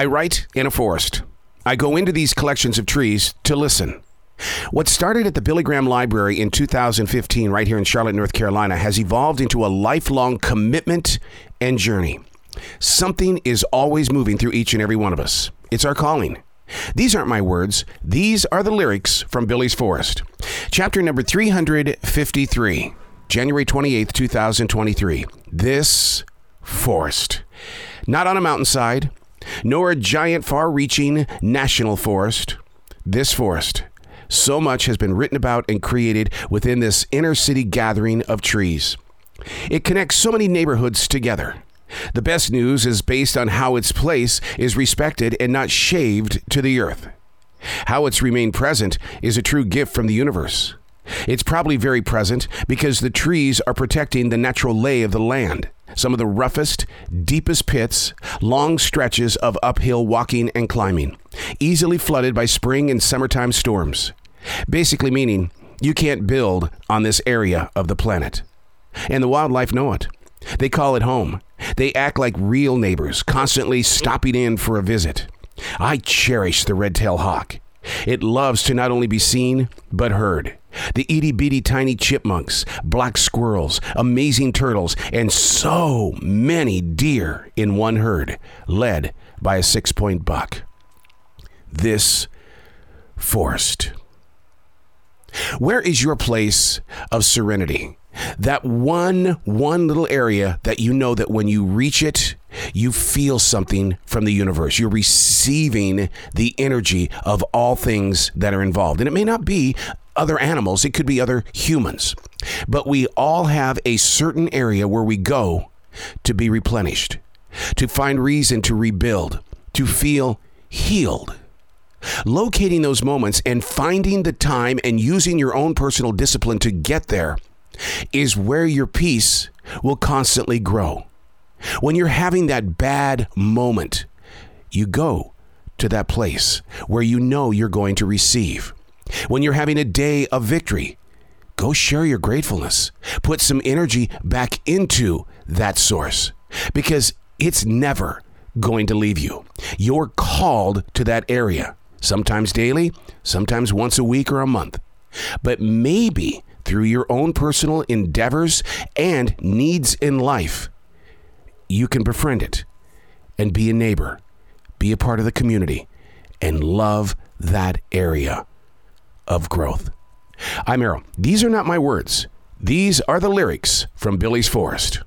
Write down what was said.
I write in a forest. I go into these collections of trees to listen. What started at the Billy Graham Library in 2015, right here in Charlotte, North Carolina, has evolved into a lifelong commitment and journey. Something is always moving through each and every one of us. It's our calling. These aren't my words, these are the lyrics from Billy's Forest. Chapter number 353, January 28th, 2023. This forest. Not on a mountainside, nor a giant, far reaching national forest. This forest. So much has been written about and created within this inner city gathering of trees. It connects so many neighborhoods together. The best news is based on how its place is respected and not shaved to the earth. How it's remained present is a true gift from the universe. It's probably very present because the trees are protecting the natural lay of the land. Some of the roughest, deepest pits, long stretches of uphill walking and climbing, easily flooded by spring and summertime storms. Basically, meaning you can't build on this area of the planet. And the wildlife know it. They call it home. They act like real neighbors, constantly stopping in for a visit. I cherish the red tailed hawk. It loves to not only be seen, but heard. The itty bitty tiny chipmunks, black squirrels, amazing turtles, and so many deer in one herd, led by a six point buck. This forest. Where is your place of serenity? That one one little area that you know that when you reach it, you feel something from the universe. You're receiving the energy of all things that are involved. And it may not be other animals, it could be other humans. But we all have a certain area where we go to be replenished, to find reason to rebuild, to feel healed. Locating those moments and finding the time and using your own personal discipline to get there is where your peace will constantly grow. When you're having that bad moment, you go to that place where you know you're going to receive. When you're having a day of victory, go share your gratefulness. Put some energy back into that source because it's never going to leave you. You're called to that area, sometimes daily, sometimes once a week or a month. But maybe through your own personal endeavors and needs in life, you can befriend it and be a neighbor, be a part of the community, and love that area of growth. I'm Arroe. These are not my words. These are the lyrics from Billy's Forest.